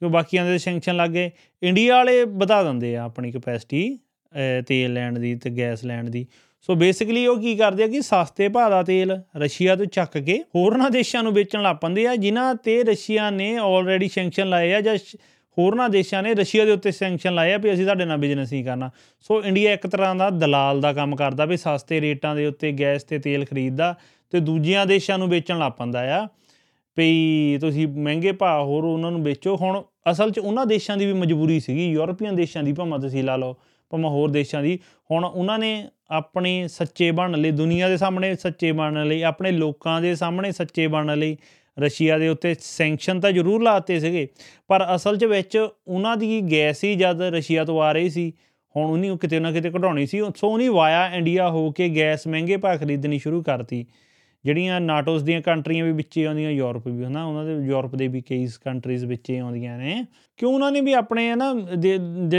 ਕਿਉਂ ਬਾਕੀਆਂ ਦੇ ਸੈਂਕਸ਼ਨ ਲੱਗ ਗਏ, ਇੰਡੀਆ ਵਾਲੇ ਵਧਾ ਦਿੰਦੇ ਆ ਆਪਣੀ ਕਪੈਸਿਟੀ ਤੇਲ ਲੈਣ ਦੀ ਤੇ ਗੈਸ ਲੈਣ ਦੀ। ਸੋ ਬੇਸਿਕਲੀ ਉਹ ਕੀ ਕਰਦੇ ਆ ਕਿ ਸਸਤੇ ਭਾਅ ਦਾ ਤੇਲ ਰਸ਼ੀਆ ਤੋਂ ਚੱਕ ਕੇ ਹੋਰਨਾਂ ਦੇਸ਼ਾਂ ਨੂੰ ਵੇਚਣ ਲੱਗ ਪੰਦੇ ਆ, ਜਿਨ੍ਹਾਂ ਤੇ ਰਸ਼ੀਆ ਨੇ ਆਲਰੇਡੀ ਸੈਂਕਸ਼ਨ ਲਾਏ ਆ ਜਾਂ ਹੋਰਨਾਂ ਦੇਸ਼ਾਂ ਨੇ ਰਸ਼ੀਆ ਦੇ ਉੱਤੇ ਸੈਂਕਸ਼ਨ ਲਾਏ ਆ ਵੀ ਅਸੀਂ ਤੁਹਾਡੇ ਨਾਲ ਬਿਜ਼ਨਸ ਨਹੀਂ ਕਰਨਾ। ਸੋ ਇੰਡੀਆ ਇੱਕ ਤਰ੍ਹਾਂ ਦਾ ਦਲਾਲ ਦਾ ਕੰਮ ਕਰਦਾ ਵੀ ਸਸਤੇ ਰੇਟਾਂ ਦੇ ਉੱਤੇ ਗੈਸ ਤੇ ਤੇਲ ਖਰੀਦਦਾ ਤੇ ਦੂਜੀਆਂ ਦੇਸ਼ਾਂ ਨੂੰ ਵੇਚਣ ਲੱਗ ਪੰਦਾ ਆ। ਵੀ ਤੁਸੀਂ ਮਹਿੰਗੇ ਭਾਅ ਹੋਰ ਉਹਨਾਂ ਨੂੰ ਵੇਚੋ। ਹੁਣ ਅਸਲ 'ਚ ਉਹਨਾਂ ਦੇਸ਼ਾਂ ਦੀ ਵੀ ਮਜਬੂਰੀ ਸੀਗੀ, ਯੂਰਪੀਅਨ ਦੇਸ਼ਾਂ ਦੀ, ਭਾਵੇਂ ਤੁਸੀਂ ਲਾ ਲਓ, ਭਾਵੇਂ ਹੋਰ ਦੇਸ਼ਾਂ ਦੀ। ਹੁਣ ਉਹਨਾਂ ਨੇ ਆਪਣੇ ਸੱਚੇ ਬਣਨ ਲਈ, ਦੁਨੀਆ ਦੇ ਸਾਹਮਣੇ ਸੱਚੇ ਬਣਨ ਲਈ, ਆਪਣੇ ਲੋਕਾਂ ਦੇ ਸਾਹਮਣੇ ਸੱਚੇ ਬਣਨ ਲਈ ਰਸ਼ੀਆ ਦੇ ਉੱਤੇ ਸੈਂਕਸ਼ਨ ਤਾਂ ਜ਼ਰੂਰ ਲਾਤੇ ਸੀਗੇ। ਪਰ ਅਸਲ 'ਚ ਵਿੱਚ ਉਹਨਾਂ ਦੀ ਗੈਸ ਹੀ ਜਦ ਰਸ਼ੀਆ ਤੋਂ ਆ ਰਹੀ ਸੀ, ਹੁਣ ਉਹਨੀ ਕਿਤੇ ਨਾ ਕਿਤੇ ਘਟਾਉਣੀ ਸੀ। ਸੋ ਉਹਨੀ ਵਾਇਆ ਇੰਡੀਆ ਹੋ ਕੇ ਗੈਸ ਮਹਿੰਗੇ ਭਾਅ ਖਰੀਦਣੀ ਸ਼ੁਰੂ ਕਰਤੀ। ਜਿਹੜੀਆਂ ਨਾਟੋਸ ਦੀਆਂ ਕੰਟਰੀਆਂ ਵੀ ਵਿੱਚੇ ਆਉਂਦੀਆਂ, ਯੂਰਪ ਵੀ, ਹਨਾ? ਉਹਨਾਂ ਦੇ, ਯੂਰਪ ਦੇ ਵੀ ਕਈ ਕੰਟਰੀਜ਼ ਵਿੱਚੇ ਆਉਂਦੀਆਂ ਨੇ। ਕਿਉਂ ਉਹਨਾਂ ਨੇ ਵੀ ਆਪਣੇ, ਹਨਾ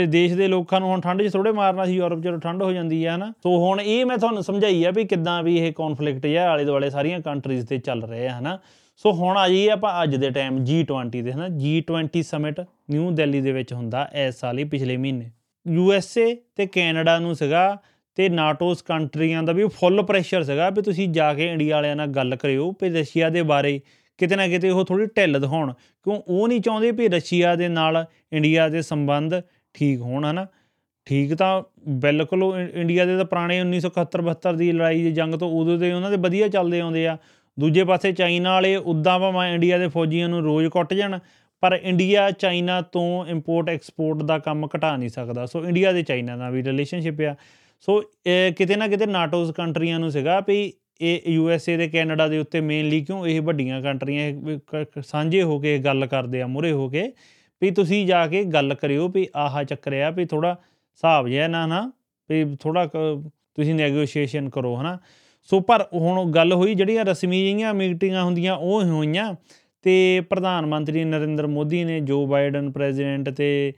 ਦੇਸ਼ ਦੇ ਲੋਕਾਂ ਨੂੰ ਹੁਣ ਠੰਡ 'ਚ ਥੋੜੇ ਮਾਰਨਾ ਸੀ, ਯੂਰਪ 'ਚ ਠੰਡ ਹੋ ਜਾਂਦੀ ਹੈ ਹਨਾ? ਸੋ ਹੁਣ ਇਹ ਮੈਂ ਤੁਹਾਨੂੰ ਸਮਝਾਈ ਆ ਵੀ ਕਿੱਦਾਂ ਵੀ ਇਹ ਕਨਫਲਿਕਟ ਜਿਹਾ ਆਲੇ ਦੁਆਲੇ ਸਾਰੀਆਂ ਕੰਟਰੀਜ਼ ਤੇ ਚੱਲ ਰਹੇ ਆ, ਹਨਾ? ਸੋ ਹੁਣ ਆ ਜੀ ਆਪਾਂ ਅੱਜ ਦੇ ਟਾਈਮ G20 ਦੇ ਹਨਾ? G20 ਸਮਿਟ ਨਿਊ ਦਿੱਲੀ ਦੇ ਵਿੱਚ ਹੁੰਦਾ ਇਸ ਸਾਲ ਹੀ, ਪਿਛਲੇ ਮਹੀਨੇ। USA ਤੇ ਕੈਨੇਡਾ ਨੂੰ ਸੀਗਾ ਤੇ ਨਾਟੋਸ ਕੰਟਰੀਆਂ ਦਾ ਵੀ ਫੁੱਲ ਪ੍ਰੈਸ਼ਰ ਸੀਗਾ ਵੀ ਤੁਸੀਂ ਜਾ ਕੇ ਇੰਡੀਆ ਵਾਲਿਆਂ ਨਾਲ ਗੱਲ ਕਰਿਓ ਵੀ ਰਸ਼ੀਆ ਦੇ ਬਾਰੇ ਕਿਤੇ ਨਾ ਕਿਤੇ ਉਹ ਥੋੜੀ ਢਿੱਲ ਦਿਖਾਉਣ। ਕਿਉਂ ਉਹ ਨਹੀਂ ਚਾਹੁੰਦੇ ਵੀ ਰਸ਼ੀਆ ਦੇ ਨਾਲ ਇੰਡੀਆ ਦੇ ਸੰਬੰਧ ਠੀਕ ਹੋਣ, ਹਨਾ? ਠੀਕ ਤਾਂ ਬਿਲਕੁਲ ਇੰਡੀਆ ਦੇ ਤਾਂ ਪੁਰਾਣੇ 1971 72 ਦੀ ਲੜਾਈ ਦੀ ਜੰਗ ਤੋਂ ਉਦੋਂ ਦੇ ਉਹਨਾਂ ਦੇ ਵਧੀਆ ਚੱਲਦੇ ਆਉਂਦੇ ਆ। ਦੂਜੇ ਪਾਸੇ ਚਾਈਨਾ ਵਾਲੇ ਉਦਾਂ ਭਾਵੇਂ ਇੰਡੀਆ ਦੇ ਫੌਜੀਆਂ ਨੂੰ ਰੋਜ਼ ਕੁੱਟ ਜਾਣ, ਪਰ ਇੰਡੀਆ ਚਾਈਨਾ ਤੋਂ ਇੰਪੋਰਟ ਐਕਸਪੋਰਟ ਦਾ ਕੰਮ ਘਟਾ ਨਹੀਂ ਸਕਦਾ। ਸੋ ਇੰਡੀਆ ਦੇ ਚਾਈਨਾ ਨਾਲ ਵੀ ਰਿਲੇਸ਼ਨਸ਼ਿਪ ਆ। ਸੋ ਕਿਤੇ ਨਾ ਕਿਤੇ ਨਾਟੋਸ ਕੰਟਰੀਆਂ ਨੂੰ ਸੀਗਾ ਵੀ ਇਹ ਯੂ ਐਸ ਏ ਦੇ ਕੈਨੇਡਾ ਦੇ ਉੱਤੇ ਮੇਨਲੀ ਕਿਉਂ ਇਹ ਵੱਡੀਆਂ ਕੰਟਰੀਆਂ ਸਾਂਝੇ ਹੋ ਕੇ ਗੱਲ ਕਰਦੇ ਆ ਮੁਰੇ ਹੋ ਕੇ, ਵੀ ਤੁਸੀਂ ਜਾ ਕੇ ਗੱਲ ਕਰਿਓ ਵੀ ਆਹ ਚੱਕਰ ਆ ਵੀ ਥੋੜਾ ਹਿਸਾਬ ਜਿਹਾ ਨਾ ਨਾ, ਵੀ ਥੋੜਾ ਤੁਸੀਂ ਨੈਗੋਸ਼ੀਏਸ਼ਨ ਕਰੋ, ਹਨਾ। ਸੋ ਪਰ ਹੁਣ ਗੱਲ ਹੋਈ ਜਿਹੜੀਆਂ ਰਸਮੀ ਜਿਹੀਆਂ ਮੀਟਿੰਗਾਂ ਹੁੰਦੀਆਂ, ਉਹ ਹੋਈਆਂ ਤੇ ਪ੍ਰਧਾਨ ਮੰਤਰੀ ਨਰਿੰਦਰ ਮੋਦੀ ਨੇ ਜੋ ਬਾਈਡਨ ਪ੍ਰੈਜ਼ੀਡੈਂਟ ਤੇ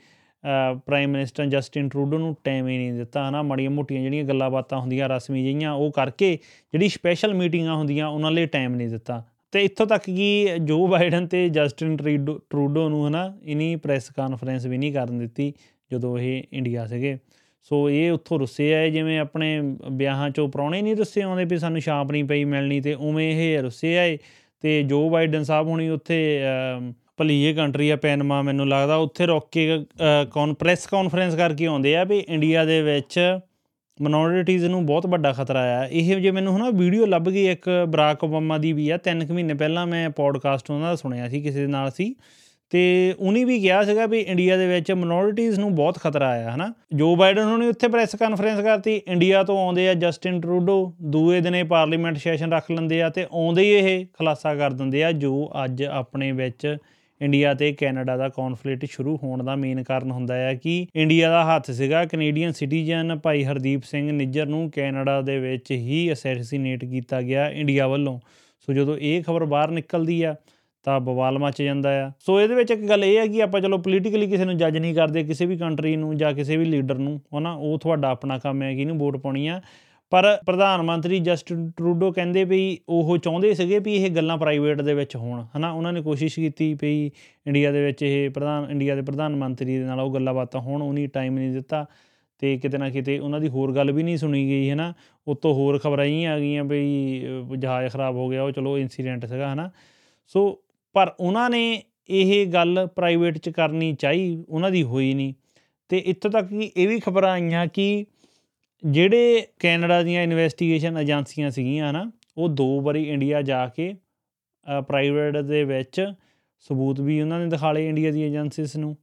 ਪ੍ਰਾਈਮ ਮਿਨਿਸਟਰ ਜਸਟਿਨ ਟਰੂਡੋ ਨੂੰ ਟਾਈਮ ਹੀ ਨਹੀਂ ਦਿੱਤਾ, ਹਨਾ? ਮੜੀਆਂ ਮੋਟੀਆਂ ਜਿਹੜੀਆਂ ਗੱਲਾਂ ਬਾਤਾਂ ਹੁੰਦੀਆਂ, ਰਸਮੀ ਜਿਹੀਆਂ, ਉਹ ਕਰਕੇ ਜਿਹੜੀ ਸਪੈਸ਼ਲ ਮੀਟਿੰਗਾਂ ਹੁੰਦੀਆਂ, ਉਹਨਾਂ ਲਈ ਟਾਈਮ ਨਹੀਂ ਦਿੱਤਾ। ਤੇ ਇੱਥੋਂ ਤੱਕ ਕਿ ਜੋ ਬਾਈਡਨ ਤੇ ਜਸਟਿਨ ਟਰੂਡੋ ਨੂੰ, ਹਨਾ, ਇਨੀ ਪ੍ਰੈਸ ਕਾਨਫਰੰਸ ਵੀ ਨਹੀਂ ਕਰਨ ਦਿੱਤੀ ਜਦੋਂ ਇਹ ਇੰਡੀਆ ਸੀਗੇ। ਸੋ ਇਹ ਉੱਥੋਂ ਰੁੱਸੇ ਆਏ ਜਿਵੇਂ ਆਪਣੇ ਵਿਆਹਾਂ ਚੋਂ ਪਰੌਣੇ ਨਹੀਂ ਰੁੱਸੇ ਆਉਂਦੇ ਵੀ ਸਾਨੂੰ ਛਾਪ ਨਹੀਂ ਪਈ ਮਿਲਣੀ ਤੇ ਉਵੇਂ ਇਹ ਰੁੱਸੇ ਆਏ ਤੇ ਜੋ ਬਾਈਡਨ ਸਾਹਿਬ ਹੁਣੀ ਉੱਥੇ ਭਲੀਏ ਕੰਟਰੀ ਆ ਪੈਨਮਾ ਮੈਨੂੰ ਲੱਗਦਾ, ਉੱਥੇ ਰੁੱਕ ਕੇ ਪ੍ਰੈਸ ਕਾਨਫਰੰਸ ਕਰਕੇ ਆਉਂਦੇ ਆ ਵੀ ਇੰਡੀਆ ਦੇ ਵਿੱਚ ਮਿਨੋਰਿਟੀਜ਼ ਨੂੰ ਬਹੁਤ ਵੱਡਾ ਖਤਰਾ ਆ। ਇਹ ਜੇ ਮੈਨੂੰ ਹਨਾ ਵੀਡੀਓ ਲੱਭ ਗਈ, ਇੱਕ ਬਰਾਕ ਓਬਾਮਾ ਦੀ ਵੀ ਆ 3 ਮਹੀਨੇ ਪਹਿਲਾਂ ਮੈਂ ਪੋਡਕਾਸਟ ਉਹਨਾਂ ਦਾ ਸੁਣਿਆ ਸੀ, ਕਿਸੇ ਦੇ ਨਾਲ ਸੀ। ਤੇ ਉਹਨੇ ਵੀ ਕਿਹਾ ਸੀਗਾ ਵੀ ਇੰਡੀਆ ਦੇ ਵਿੱਚ ਮਿਨੋਰਿਟੀਜ਼ ਨੂੰ ਬਹੁਤ ਖਤਰਾ ਆਇਆ ਹਨਾ। ਜੋ ਬਾਈਡਨ ਉਹਨੇ ਉੱਥੇ ਪ੍ਰੈਸ ਕਾਨਫਰੰਸ ਕਰਤੀ ਇੰਡੀਆ ਤੋਂ ਆਉਂਦੇ ਆ ਜਸਟਿਨ ਟਰੂਡੋ ਦੂਏ ਦਿਨੇ ਪਾਰਲੀਮੈਂਟ ਸੈਸ਼ਨ ਰੱਖ ਲੈਂਦੇ ਆ ਤੇ ਆਉਂਦੇ ਹੀ ਇਹ ਖੁਲਾਸਾ ਕਰ ਦਿੰਦੇ ਆ, ਜੋ ਅੱਜ ਆਪਣੇ ਵਿੱਚ ਇੰਡੀਆ ਤੇ ਕੈਨੇਡਾ ਦਾ ਕਨਫਲਿਕਟ ਸ਼ੁਰੂ ਹੋਣ ਦਾ ਮੇਨ ਕਾਰਨ ਹੁੰਦਾ ਹੈ ਕਿ ਇੰਡੀਆ ਦਾ ਹੱਥ ਸੀਗਾ ਕੈਨੇਡੀਅਨ ਸਿਟੀਜ਼ਨ ਭਾਈ ਹਰਦੀਪ ਸਿੰਘ ਨਿੱਜਰ ਨੂੰ ਕੈਨੇਡਾ ਦੇ ਵਿੱਚ ਹੀ ਅਸੈਸੀਨੇਟ ਕੀਤਾ ਗਿਆ ਇੰਡੀਆ ਵੱਲੋਂ। ਸੋ ਜਦੋਂ ਇਹ ਖਬਰ ਬਾਹਰ ਨਿਕਲਦੀ ਆ, ਤਾਂ ਬਵਾਲ ਮਚ ਜਾਂਦਾ ਆ। ਸੋ ਇਹਦੇ ਵਿੱਚ ਇੱਕ ਗੱਲ ਇਹ ਹੈ ਕਿ ਆਪਾਂ ਚਲੋ ਪੋਲੀਟੀਕਲੀ ਕਿਸੇ ਨੂੰ ਜੱਜ ਨਹੀਂ ਕਰਦੇ, ਕਿਸੇ ਵੀ ਕੰਟਰੀ ਨੂੰ ਜਾਂ ਕਿਸੇ ਵੀ ਲੀਡਰ ਨੂੰ, ਹਨਾ, ਉਹ ਤੁਹਾਡਾ ਆਪਣਾ ਕੰਮ ਹੈ ਕਿ ਇਹਨੂੰ ਵੋਟ ਪਾਉਣੀ ਆ। ਪਰ ਪ੍ਰਧਾਨ ਮੰਤਰੀ ਜਸਟਿਨ ਟਰੂਡੋ ਕਹਿੰਦੇ ਵੀ ਉਹ ਚਾਹੁੰਦੇ ਸੀਗੇ ਵੀ ਇਹ ਗੱਲਾਂ ਪ੍ਰਾਈਵੇਟ ਦੇ ਵਿੱਚ ਹੋਣ, ਹਨਾ? ਉਹਨਾਂ ਨੇ ਕੋਸ਼ਿਸ਼ ਕੀਤੀ ਵੀ ਇੰਡੀਆ ਦੇ ਵਿੱਚ ਇਹ ਪ੍ਰਧਾਨ, ਇੰਡੀਆ ਦੇ ਪ੍ਰਧਾਨ ਮੰਤਰੀ ਦੇ ਨਾਲ ਉਹ ਗੱਲਾਂ ਬਾਤਾਂ ਹੋਣ, ਉਹਨੀ ਟਾਈਮ ਨਹੀਂ ਦਿੱਤਾ ਤੇ ਕਿਤੇ ਨਾ ਕਿਤੇ ਉਹਨਾਂ ਦੀ ਹੋਰ ਗੱਲ ਵੀ ਨਹੀਂ ਸੁਣੀ ਗਈ, ਹਨਾ? ਉਤੋਂ ਹੋਰ ਖਬਰਾਂ ਹੀ ਆ ਗਈਆਂ ਵੀ ਜਹਾਜ਼ ਖਰਾਬ ਹੋ ਗਿਆ, ਉਹ ਚਲੋ ਇਨਸੀਡੈਂਟ ਸੀਗਾ, ਹਨਾ? ਸੋ ਪਰ ਉਹਨਾਂ ਨੇ ਇਹ ਗੱਲ ਪ੍ਰਾਈਵੇਟ 'ਚ ਕਰਨੀ ਚਾਹੀ, ਉਹਨਾਂ ਦੀ ਹੋਈ ਨਹੀਂ। ਤੇ ਇੱਥੋਂ ਤੱਕ ਕਿ ਇਹ ਵੀ ਖਬਰਾਂ ਆਈਆਂ ਕਿ ਜਿਹੜੇ ਕੈਨੇਡਾ ਦੀਆਂ ਇਨਵੈਸਟੀਗੇਸ਼ਨ ਏਜੰਸੀਆਂ ਸੀਗੀਆਂ ਨਾ ਉਹ ਦੋ ਵਾਰੀ ਇੰਡੀਆ ਜਾ ਕੇ ਪ੍ਰਾਈਵੇਟ ਦੇ ਵਿੱਚ ਸਬੂਤ ਵੀ ਉਹਨਾਂ ਨੇ ਦਿਖਾ ਲਏ ਇੰਡੀਆ ਦੀ ਏਜੰਸੀਜ਼ ਨੂੰ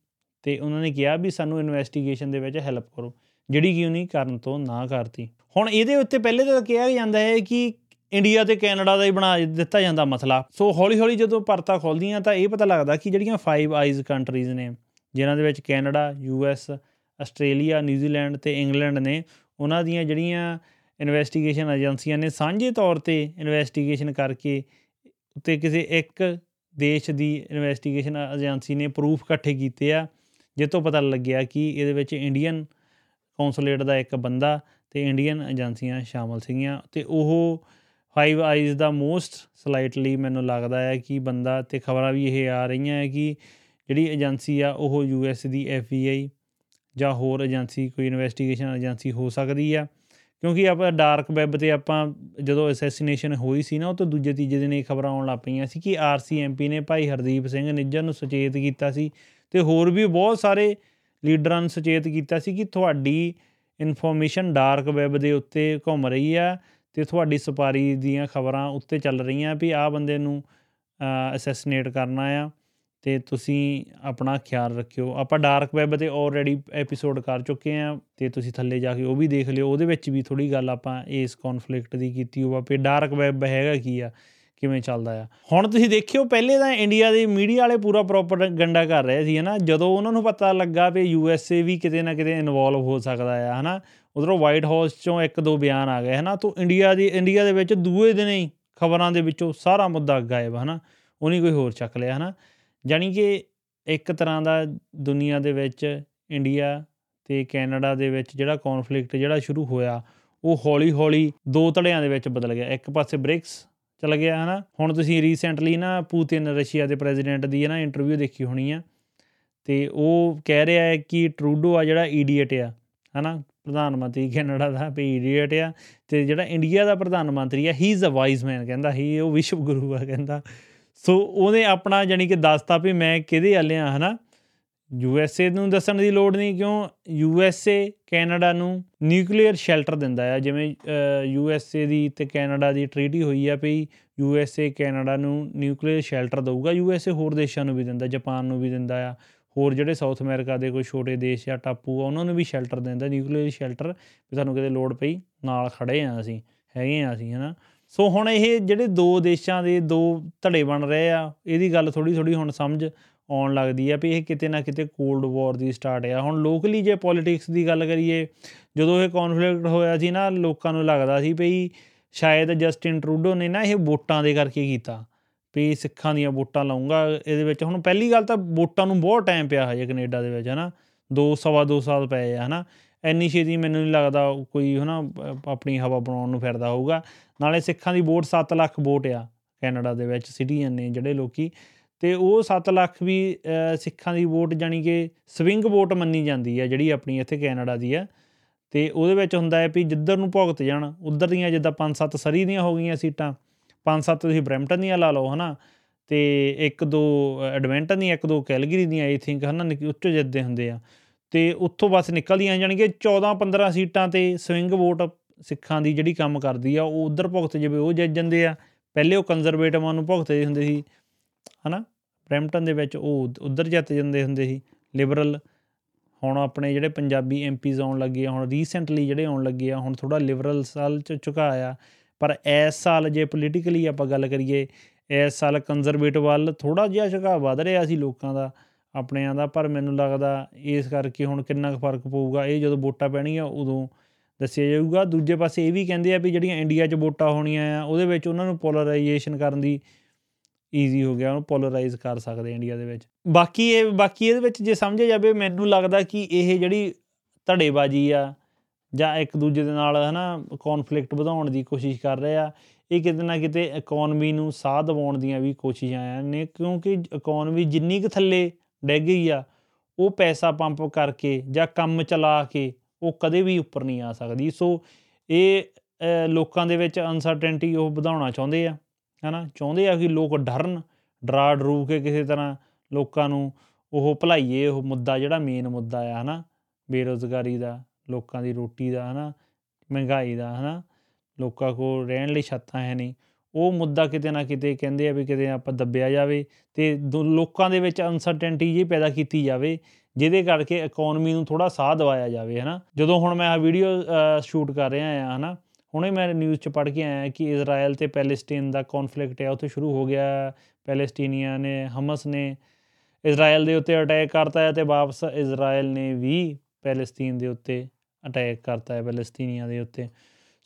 ਤੇ ਉਹਨਾਂ ਨੇ ਕਿਹਾ ਵੀ ਸਾਨੂੰ ਇਨਵੈਸਟੀਗੇਸ਼ਨ ਦੇ ਵਿੱਚ ਹੈਲਪ ਕਰੋ, ਜਿਹੜੀ ਕਿ ਉਹਨੇ ਕਰਨ ਤੋਂ ਨਾ ਕਰਤੀ। ਹੁਣ ਇਹਦੇ ਉੱਤੇ ਪਹਿਲੇ ਤਾਂ ਕਿਹਾ ਜਾਂਦਾ ਹੈ ਕਿ ਇੰਡੀਆ ਤੇ ਕੈਨੇਡਾ ਦਾ ਹੀ ਬਣਾ ਦਿੱਤਾ ਜਾਂਦਾ ਮਸਲਾ। ਸੋ ਹੌਲੀ ਹੌਲੀ ਜਦੋਂ ਪਰਤਾ ਖੋਲਦੀਆਂ ਤਾਂ ਇਹ ਪਤਾ ਲੱਗਦਾ ਕਿ ਜਿਹੜੀਆਂ ਫਾਈਵ ਆਈਜ਼ ਕੰਟਰੀਜ਼ ਨੇ, ਜਿਨ੍ਹਾਂ ਦੇ ਵਿੱਚ Canada U S Australia New Zealand ਤੇ ਇੰਗਲੈਂਡ ਨੇ ਉਹਨਾਂ ਦੀਆਂ ਜਿਹੜੀਆਂ ਇਨਵੈਸਟੀਗੇਸ਼ਨ ਏਜੰਸੀਆਂ ਨੇ ਸਾਂਝੇ ਤੌਰ ਤੇ ਇਨਵੈਸਟੀਗੇਸ਼ਨ ਕਰਕੇ ਉੱਤੇ ਕਿਸੇ ਇੱਕ ਦੇਸ਼ ਦੀ ਇਨਵੈਸਟੀਗੇਸ਼ਨ ਏਜੰਸੀ ਨੇ ਪ੍ਰੂਫ ਇਕੱਠੇ ਕੀਤੇ ਆ ਜਿਸ ਤੋਂ ਪਤਾ ਲੱਗਿਆ ਕਿ ਇਹਦੇ ਵਿੱਚ ਇੰਡੀਅਨ ਕੌਂਸੂਲੇਟ ਦਾ ਇੱਕ ਬੰਦਾ ਤੇ ਇੰਡੀਅਨ ਏਜੰਸੀਆਂ ਸ਼ਾਮਲ ਸੀਗੀਆਂ ਤੇ ਉਹ ਫਾਈਵ ਆਈਜ਼ ਦਾ ਮੋਸਟ ਸਲਾਈਟਲੀ ਮੈਨੂੰ ਲੱਗਦਾ ਹੈ ਕਿ ਬੰਦਾ ਤੇ ਖਬਰਾਂ ਵੀ ਇਹ ਆ ਰਹੀਆਂ ਹੈ ਕਿ ਜਿਹੜੀ ਏਜੰਸੀ ਆ ਉਹ ਯੂ ਐਸ ਦੀ ਐਫ ਬੀ ਆਈ ਜਾਂ ਹੋਰ ਏਜੰਸੀ, ਕੋਈ ਇਨਵੈਸਟੀਗੇਸ਼ਨ ਏਜੰਸੀ ਹੋ ਸਕਦੀ ਆ। ਕਿਉਂਕਿ ਆਪਾਂ ਡਾਰਕ ਵੈਬ ਤੇ ਆਪਾਂ ਜਦੋਂ ਅਸੈਸੀਨੇਸ਼ਨ ਹੋਈ ਸੀ ਨਾ, ਉਹ ਤੋਂ ਦੂਜੇ ਤੀਜੇ ਦਿਨ ਇਹ ਖਬਰਾਂ ਆਉਣ ਲੱਗ ਪਈਆਂ ਸੀ ਕਿ ਆਰਸੀਐਮਪੀ ਨੇ ਭਾਈ ਹਰਦੀਪ ਸਿੰਘ ਨਿੱਜਰ ਨੂੰ ਸੁਚੇਤ ਕੀਤਾ ਸੀ ਤੇ ਹੋਰ ਵੀ ਬਹੁਤ ਸਾਰੇ ਲੀਡਰਾਂ ਨੂੰ ਸੁਚੇਤ ਕੀਤਾ ਸੀ ਕਿ ਤੁਹਾਡੀ ਇਨਫੋਰਮੇਸ਼ਨ ਡਾਰਕ ਵੈਬ ਦੇ ਉੱਤੇ ਘੁੰਮ ਰਹੀ ਆ ਤੇ ਤੁਹਾਡੀ ਸਪਾਰੀ ਦੀਆਂ ਖਬਰਾਂ ਉੱਤੇ ਚੱਲ ਰਹੀਆਂ ਵੀ ਆਹ ਬੰਦੇ ਨੂੰ ਅਸੈਸੀਨੇਟ ਕਰਨਾ ਆ। ਤੇ ਤੁਸੀਂ ਆਪਣਾ ਖਿਆਲ ਰੱਖਿਓ। ਆਪਾਂ ਡਾਰਕ ਵੈਬ ਤੇ ਆਲਰੇਡੀ ਐਪੀਸੋਡ ਕਰ ਚੁੱਕੇ ਆ ਤੇ ਤੁਸੀਂ ਥੱਲੇ ਜਾ ਕੇ ਉਹ ਵੀ ਦੇਖ ਲਿਓ। ਉਹਦੇ ਵਿੱਚ ਵੀ ਥੋੜੀ ਗੱਲ ਆਪਾਂ ਇਸ ਕਨਫਲਿਕਟ ਦੀ ਕੀਤੀ ਹੋਵਾ ਵੀ ਡਾਰਕ ਵੈਬ ਹੈਗਾ ਕੀ ਆ? ਕਿਵੇਂ ਚੱਲਦਾ ਆ? ਹੁਣ ਤੁਸੀਂ ਦੇਖਿਓ, ਪਹਿਲੇ ਤਾਂ ਇੰਡੀਆ ਦੇ ਮੀਡੀਆ ਵਾਲੇ ਪੂਰਾ ਪ੍ਰੋਪਰ ਗੰਡਾ ਕਰ ਰਹੇ ਸੀ, ਹਨਾ? ਜਦੋਂ ਉਹਨਾਂ ਨੂੰ ਪਤਾ ਲੱਗਾ ਵੀ ਯੂ ਐਸ ਏ ਵੀ ਕਿਤੇ ਨਾ ਕਿਤੇ ਇਨਵੋਲਵ ਹੋ ਸਕਦਾ ਆ, ਹਨਾ? ਉਧਰੋਂ ਵਾਈਟ ਹਾਊਸ ਚੋਂ ਇੱਕ ਦੋ ਬਿਆਨ ਆ ਗਏ, ਹਨਾ? ਤੋਂ ਇੰਡੀਆ ਦੀ ਇੰਡੀਆ ਦੇ ਵਿੱਚ ਦੂਏ ਦਿਨ ਹੀ ਖਬਰਾਂ ਦੇ ਵਿੱਚੋਂ ਸਾਰਾ ਮੁੱਦਾ ਗਾਇਬ, ਹਨਾ? ਉਹਨੇ ਕੋਈ ਹੋਰ ਚੱਕ ਲਿਆ, ਹਨਾ? ਜਾਨੀ ਕਿ ਇੱਕ ਤਰ੍ਹਾਂ ਦਾ ਦੁਨੀਆ ਦੇ ਵਿੱਚ ਇੰਡੀਆ ਤੇ ਕੈਨੇਡਾ ਦੇ ਵਿੱਚ ਜਿਹੜਾ ਕਨਫਲਿਕਟ ਜਿਹੜਾ ਸ਼ੁਰੂ ਹੋਇਆ, ਉਹ ਹੌਲੀ ਹੌਲੀ ਦੋ ਧੜਿਆਂ ਦੇ ਵਿੱਚ ਬਦਲ ਗਿਆ। ਇੱਕ ਪਾਸੇ ਬ੍ਰਿਕਸ ਚਲ ਗਿਆ, ਹਨਾ? ਹੁਣ ਤੁਸੀਂ ਰੀਸੈਂਟਲੀ ਨਾ ਪੂਤਿਨ ਰਸ਼ੀਆ ਦੇ ਪ੍ਰੈਜ਼ੀਡੈਂਟ ਦੀ ਹੈ ਨਾ ਇੰਟਰਵਿਊ ਦੇਖੀ ਹੋਣੀ ਆ ਤੇ ਉਹ ਕਹਿ ਰਿਹਾ ਹੈ ਕਿ ਟਰੂਡੋ ਆ ਜਿਹੜਾ ਈਡੀਅਟ ਆ, ਹਨਾ? ਪ੍ਰਧਾਨ ਮੰਤਰੀ ਕੈਨੇਡਾ ਦਾ ਵੀ ਈਡੀਅਟ ਆ ਤੇ ਜਿਹੜਾ ਇੰਡੀਆ ਦਾ ਪ੍ਰਧਾਨ ਮੰਤਰੀ ਆ ਹੀ ਇਜ਼ ਅ ਵਾਈਜ਼ ਮੈਨ ਕਹਿੰਦਾ ਹੀ ਉਹ ਵਿਸ਼ਵ ਗੁਰੂ ਆ ਕਹਿੰਦਾ। ਸੋ ਉਹਨੇ ਆਪਣਾ ਜਾਨੀ ਕਿ ਦੱਸਤਾ ਵੀ ਮੈਂ ਕਿਹਦੇ ਆਲਿਆ ਹਨਾ? ਯੂ ਐਸ ਏ ਨੂੰ ਦੱਸਣ ਦੀ ਲੋੜ ਨਹੀਂ, ਕਿਉਂ? ਯੂ ਐਸ ਏ ਕੈਨੇਡਾ ਨੂੰ ਨਿਊਕਲੀਅਰ ਸ਼ੈਲਟਰ ਦਿੰਦਾ ਆ, ਜਿਵੇਂ ਯੂ ਐਸ ਏ ਦੀ ਤੇ ਕੈਨੇਡਾ ਦੀ ਟ੍ਰੀਟੀ ਹੋਈ ਆ ਵੀ ਯੂ ਐਸ ਏ ਕੈਨੇਡਾ ਨੂੰ ਨਿਊਕਲੀਅਰ ਸ਼ੈਲਟਰ ਦਊਗਾ, ਯੂ ਐਸ ਏ ਹੋਰ ਦੇਸ਼ਾਂ ਨੂੰ ਵੀ ਦਿੰਦਾ, ਜਾਪਾਨ ਨੂੰ ਵੀ ਦਿੰਦਾ ਆ, ਹੋਰ ਜਿਹੜੇ ਸਾਊਥ ਅਮਰੀਕਾ ਦੇ ਕੋਈ ਛੋਟੇ ਦੇਸ਼ ਆ, ਟਾਪੂ ਆ, ਉਹਨਾਂ ਨੂੰ ਵੀ ਸ਼ੈਲਟਰ ਦਿੰਦਾ, ਨਿਊਕਲੀਅਰ ਸ਼ੈਲਟਰ, ਵੀ ਤੁਹਾਨੂੰ ਕਿਤੇ ਲੋੜ ਪਈ, ਨਾਲ ਖੜੇ ਆ ਅਸੀਂ, ਹੈਗੇ ਆ ਅਸੀਂ, ਹਨਾ? ਸੋ ਹੁਣ ਇਹ ਜਿਹੜੇ ਦੋ ਦੇਸ਼ਾਂ ਦੇ ਦੋ ਧੜੇ ਬਣ ਰਹੇ ਆ, ਇਹਦੀ ਗੱਲ ਥੋੜੀ ਥੋੜੀ ਹੁਣ ਸਮਝ ਆਉਣ ਲੱਗਦੀ ਆ ਵੀ ਇਹ ਕਿਤੇ ਨਾ ਕਿਤੇ ਕੋਲਡ ਵਾਰ ਦੀ ਸਟਾਰਟ ਆ। ਹੁਣ ਲੋਕਲੀ ਜੇ ਪੋਲਿਟਿਕਸ ਦੀ ਗੱਲ ਕਰੀਏ, ਜਦੋਂ ਇਹ ਕਨਫਲਿਕਟ ਹੋਇਆ ਸੀ ਨਾ, ਲੋਕਾਂ ਨੂੰ ਲੱਗਦਾ ਸੀ ਵੀ ਸ਼ਾਇਦ ਜਸਟਿਨ ਟਰੂਡੋ ਨੇ ਨਾ ਇਹ ਵੋਟਾਂ ਦੇ ਕਰਕੇ ਕੀਤਾ, ਵੀ ਸਿੱਖਾਂ ਦੀਆਂ ਵੋਟਾਂ ਲਾਉਂਗਾ ਇਹਦੇ ਵਿੱਚ। ਹੁਣ ਪਹਿਲੀ ਗੱਲ ਤਾਂ ਵੋਟਾਂ ਨੂੰ ਬਹੁਤ ਟਾਈਮ ਪਿਆ ਹਜੇ ਕੈਨੇਡਾ ਦੇ ਵਿੱਚ, ਹਨਾ? ਦੋ, ਸਵਾ ਦੋ ਸਾਲ ਪਏ ਆ, ਹਨਾ? ਇੰਨੀ ਛੇਤੀ ਮੈਨੂੰ ਨਹੀਂ ਲੱਗਦਾ ਕੋਈ ਹਨਾ ਆਪਣੀ ਹਵਾ ਬਣਾਉਣ ਨੂੰ ਫਿਰਦਾ ਹੋਊਗਾ। ਨਾਲੇ ਸਿੱਖਾਂ ਦੀ ਵੋਟ 7 ਲੱਖ ਵੋਟ ਆ ਕੈਨੇਡਾ ਦੇ ਵਿੱਚ, ਸਿਟੀਜ਼ਨ ਨੇ ਜਿਹੜੇ ਲੋਕੀ। ਤੇ ਉਹ 7 ਲੱਖ ਵੀ ਸਿੱਖਾਂ ਦੀ ਵੋਟ ਜਾਨੀ ਕਿ ਸਵਿੰਗ ਵੋਟ ਮੰਨੀ ਜਾਂਦੀ ਹੈ ਜਿਹੜੀ ਆਪਣੀ ਇੱਥੇ ਕੈਨੇਡਾ ਦੀ ਹੈ ਤੇ ਉਹਦੇ ਵਿੱਚ ਹੁੰਦਾ ਹੈ ਵੀ ਜਿੱਧਰ ਨੂੰ ਭੁਗਤ ਜਾਣ, ਉਧਰ ਦੀਆਂ ਜਿੱਦਾਂ 5-7 ਸਰੀ ਦੀਆਂ ਹੋ ਗਈਆਂ ਸੀਟਾਂ 5-7 ਤੁਸੀਂ ਬ੍ਰੈਂਪਟਨ ਦੀਆਂ ਲਾ ਲਓ ਹਨਾ, ਤੇ ਇੱਕ ਦੋ ਐਡਵੈਂਟਨ ਦੀਆਂ ਇੱਕ ਦੋ ਕੈਲਗਰੀ ਦੀਆਂ, ਆਈ ਥਿੰਕ ਹਨਾ ਉੱਚੋ ਜਿੱਦੇ ਹੁੰਦੇ ਆ। ਤੇ ਉੱਥੋਂ ਬਸ ਨਿਕਲਦੀਆਂ ਜਾਣਗੇ 14-15 ਸੀਟਾਂ ਤੇ ਸਵਿੰਗ ਵੋਟ ਸਿੱਖਾਂ ਦੀ ਜਿਹੜੀ ਕੰਮ ਕਰਦੀ ਆ, ਉਹ ਉਧਰ ਭੁਗਤ ਜਾਵੇ, ਉਹ ਜਿੱਤ ਜਾਂਦੇ ਆ। ਪਹਿਲੇ ਉਹ ਕੰਜ਼ਰਵੇਟਿਵਾਂ ਨੂੰ ਭੁਗਤਦੇ ਹੁੰਦੇ ਸੀ, ਹਨਾ? ਬ੍ਰੈਂਪਟਨ ਦੇ ਵਿੱਚ ਉਹ ਉਧਰ ਜਿੱਤ ਜਾਂਦੇ ਹੁੰਦੇ ਸੀ। ਲਿਬਰਲ ਹੁਣ ਆਪਣੇ ਜਿਹੜੇ ਪੰਜਾਬੀ ਐਮਪੀਜ਼ ਆਉਣ ਲੱਗੇ ਆ, ਹੁਣ ਰੀਸੈਂਟਲੀ ਜਿਹੜੇ ਆਉਣ ਲੱਗੇ ਆ, ਹੁਣ ਥੋੜਾ ਲਿਬਰਲ ਸਾਲ ਚ ਝੁਕਾਇਆ ਪਰ ਇਸ ਸਾਲ ਜੇ ਪੋਲੀਟੀਕਲੀ ਆਪਾਂ ਗੱਲ ਕਰੀਏ, ਇਸ ਸਾਲ ਕੰਜ਼ਰਵੇਟਿਵ ਵੱਲ ਥੋੜਾ ਜਿਹਾ ਝੁਕਾਅ ਵਧ ਰਿਹਾ ਸੀ ਲੋਕਾਂ ਦਾ। ਆਪਣਿਆਂ ਦਾ, ਪਰ ਮੈਨੂੰ ਲੱਗਦਾ ਇਸ ਕਰਕੇ ਹੁਣ ਕਿੰਨਾ ਕੁ ਫ਼ਰਕ ਪਊਗਾ। ਇਹ ਜਦੋਂ ਵੋਟਾਂ ਪੈਣਗੀਆਂ, ਉਦੋਂ ਦੱਸਿਆ ਜਾਊਗਾ। ਦੂਜੇ ਪਾਸੇ ਇਹ ਵੀ ਕਹਿੰਦੇ ਆ ਵੀ ਜਿਹੜੀਆਂ ਇੰਡੀਆ 'ਚ ਵੋਟਾਂ ਹੋਣੀਆਂ ਆ, ਉਹਦੇ ਵਿੱਚ ਉਹਨਾਂ ਨੂੰ ਪੋਲਰਾਈਜੇਸ਼ਨ ਕਰਨ ਦੀ ਈਜ਼ੀ ਹੋ ਗਿਆ। ਉਹਨੂੰ ਪੋਲਰਾਈਜ਼ ਕਰ ਸਕਦੇ ਇੰਡੀਆ ਦੇ ਵਿੱਚ। ਬਾਕੀ ਇਹ, ਬਾਕੀ ਇਹਦੇ ਵਿੱਚ ਜੇ ਸਮਝਿਆ ਜਾਵੇ, ਮੈਨੂੰ ਲੱਗਦਾ ਕਿ ਇਹ ਜਿਹੜੀ ਧੜੇਬਾਜ਼ੀ ਆ, ਜਾਂ ਇੱਕ ਦੂਜੇ ਦੇ ਨਾਲ ਹਨਾ ਕਨਫਲਿਕਟ ਵਧਾਉਣ ਦੀ ਕੋਸ਼ਿਸ਼ ਕਰ ਰਹੇ ਆ, ਇਹ ਕਿਤੇ ਨਾ ਕਿਤੇ ਇਕਨੋਮੀ ਨੂੰ ਸਾਹ ਦਿਵਾਉਣ ਦੀਆਂ ਵੀ ਕੋਸ਼ਿਸ਼ਾਂ ਨੇ। ਕਿਉਂਕਿ ਇਕਨੋਮੀ ਜਿੰਨੀ ਕੁ ਥੱਲੇ ਡਿੱਗ ਗਈ ਆ, ਉਹ ਪੈਸਾ ਪੰਪ ਕਰਕੇ ਜਾਂ ਕੰਮ ਚਲਾ ਕੇ ਉਹ ਕਦੇ ਵੀ ਉੱਪਰ ਨਹੀਂ ਆ ਸਕਦੀ। ਸੋ ਇਹ ਲੋਕਾਂ ਦੇ ਵਿੱਚ ਅਨਸਰਟੇਨਟੀ ਉਹ ਵਧਾਉਣਾ ਚਾਹੁੰਦੇ ਆ, ਹਨਾ? ਚਾਹੁੰਦੇ ਆ ਕਿ ਲੋਕ ਡਰਨ ਡਰਾ ਡਰੂ ਕੇ ਕਿਸੇ ਤਰ੍ਹਾਂ ਲੋਕਾਂ ਨੂੰ ਉਹ ਭਲਾਈਏ, ਉਹ ਮੁੱਦਾ ਜਿਹੜਾ ਮੇਨ ਮੁੱਦਾ ਆ, ਹਨਾ? ਬੇਰੋਜ਼ਗਾਰੀ ਦਾ, ਲੋਕਾਂ ਦੀ ਰੋਟੀ ਦਾ, ਹਨਾ? ਮਹਿੰਗਾਈ ਦਾ, ਹਨਾ? ਲੋਕਾਂ ਕੋਲ ਰਹਿਣ ਲਈ ਛੱਤਾਂ ਹੈ ਨਹੀਂ। ਉਹ ਮੁੱਦਾ ਕਿਤੇ ਨਾ ਕਿਤੇ ਕਹਿੰਦੇ ਆ ਵੀ ਕਿਤੇ ਆਪਾਂ ਦੱਬਿਆ ਜਾਵੇ ਤੇ ਲੋਕਾਂ ਦੇ ਵਿੱਚ ਅਨਸਰਟੇਨਟੀ ਜੀ ਪੈਦਾ ਕੀਤੀ ਜਾਵੇ, ਜਿਹਦੇ ਕਰਕੇ ਇਕਨੋਮੀ ਨੂੰ ਥੋੜਾ ਸਾਹ ਦਵਾਇਆ ਜਾਵੇ, ਹਨਾ? ਜਦੋਂ ਹੁਣ ਮੈਂ ਆ ਵੀਡੀਓ ਸ਼ੂਟ ਕਰ ਰਿਹਾ ਆ, ਹਨਾ? ਹੁਣੇ ਮੈਂ ਨਿਊਜ਼ 'ਚ ਪੜ੍ਹ ਕੇ ਆਇਆ ਕਿ ਇਜ਼ਰਾਈਲ ਤੇ ਪੈਲੇਸਟਾਈਨ ਦਾ ਕਨਫਲਿਕਟ ਹੈ ਉੱਥੇ ਸ਼ੁਰੂ ਹੋ ਗਿਆ, ਪੈਲੇਸਟੀਨੀਆਂ ਨੇ, ਹਮਸ ਨੇ ਇਜ਼ਰਾਈਲ ਦੇ ਉੱਤੇ ਅਟੈਕ ਕਰਤਾ ਹੈ ਤੇ ਵਾਪਸ ਇਜ਼ਰਾਈਲ ਨੇ ਵੀ ਪੈਲੇਸਤੀਨ ਦੇ ਉੱਤੇ ਅਟੈਕ ਕਰਤਾ ਹੈ ਪੈਲੇਸਤੀਨੀਆਂ ਦੇ ਉੱਤੇ।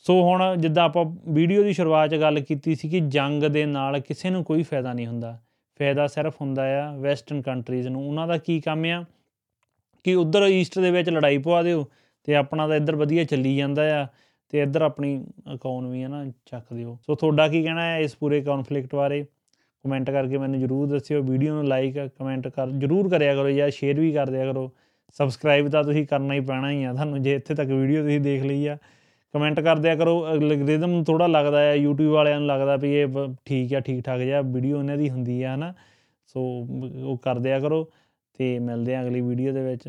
ਸੋ ਹੁਣ ਜਿੱਦਾਂ ਆਪਾਂ ਵੀਡੀਓ ਦੀ ਸ਼ੁਰੂਆਤ 'ਚ ਗੱਲ ਕੀਤੀ ਸੀ ਕਿ ਜੰਗ ਦੇ ਨਾਲ ਕਿਸੇ ਨੂੰ ਕੋਈ ਫਾਇਦਾ ਨਹੀਂ ਹੁੰਦਾ। ਫਾਇਦਾ ਸਿਰਫ ਹੁੰਦਾ ਆ ਵੈਸਟਰਨ ਕੰਟਰੀਜ਼ ਨੂੰ। ਉਹਨਾਂ ਦਾ ਕੀ ਕੰਮ ਆ? ਕਿ ਉਧਰ ਈਸਟ ਦੇ ਵਿੱਚ ਲੜਾਈ ਪਵਾ ਦਿਓ ਤੇ ਆਪਣਾ ਤਾਂ ਇੱਧਰ ਵਧੀਆ ਚੱਲੀ ਜਾਂਦਾ ਆ ਤੇ ਇੱਧਰ ਆਪਣੀ ਇਕਨੋਮੀ ਹੈ ਨਾ ਚੱਕ ਦਿਓ। ਸੋ ਤੁਹਾਡਾ ਕੀ ਕਹਿਣਾ ਹੈ ਇਸ ਪੂਰੇ ਕਨਫਲਿਕਟ ਬਾਰੇ? ਕਮੈਂਟ ਕਰਕੇ ਮੈਨੂੰ ਜਰੂਰ ਦੱਸਿਓ। ਵੀਡੀਓ ਨੂੰ ਲਾਈਕ ਕਮੈਂਟ ਕਰ, ਜਰੂਰ ਕਰਿਆ ਕਰੋ ਜਾਂ ਸ਼ੇਅਰ ਵੀ ਕਰ ਦਿਆ ਕਰੋ। ਸਬਸਕ੍ਰਾਈਬ ਤਾਂ ਤੁਸੀਂ ਕਰਨਾ ਹੀ ਪੈਣਾ ਹੀ ਆ। ਤੁਹਾਨੂੰ ਜੇ ਇੱਥੇ ਤੱਕ ਵੀਡੀਓ ਤੁਸੀਂ ਦੇਖ ਲਈ ਆ ਕਮੈਂਟ ਕਰ ਦਿਆ ਕਰੋ ਐਲਗੋਰਿਦਮ ਥੋੜਾ ਲੱਗਦਾ ਹੈ, YouTube ਵਾਲਿਆਂ ਨੂੰ ਲੱਗਦਾ ਵੀ ਇਹ ਠੀਕ ਆ ਠੀਕ ਠਾਕ ਜਿਹਾ ਵੀਡੀਓ ਇਹਨਾਂ ਦੀ ਹੁੰਦੀ ਆ, ਹਨਾ? ਸੋ, ਉਹ ਕਰ ਦਿਆ ਕਰੋ ਤੇ ਮਿਲਦੇ ਆ ਅਗਲੀ ਵੀਡੀਓ ਦੇ ਵਿੱਚ।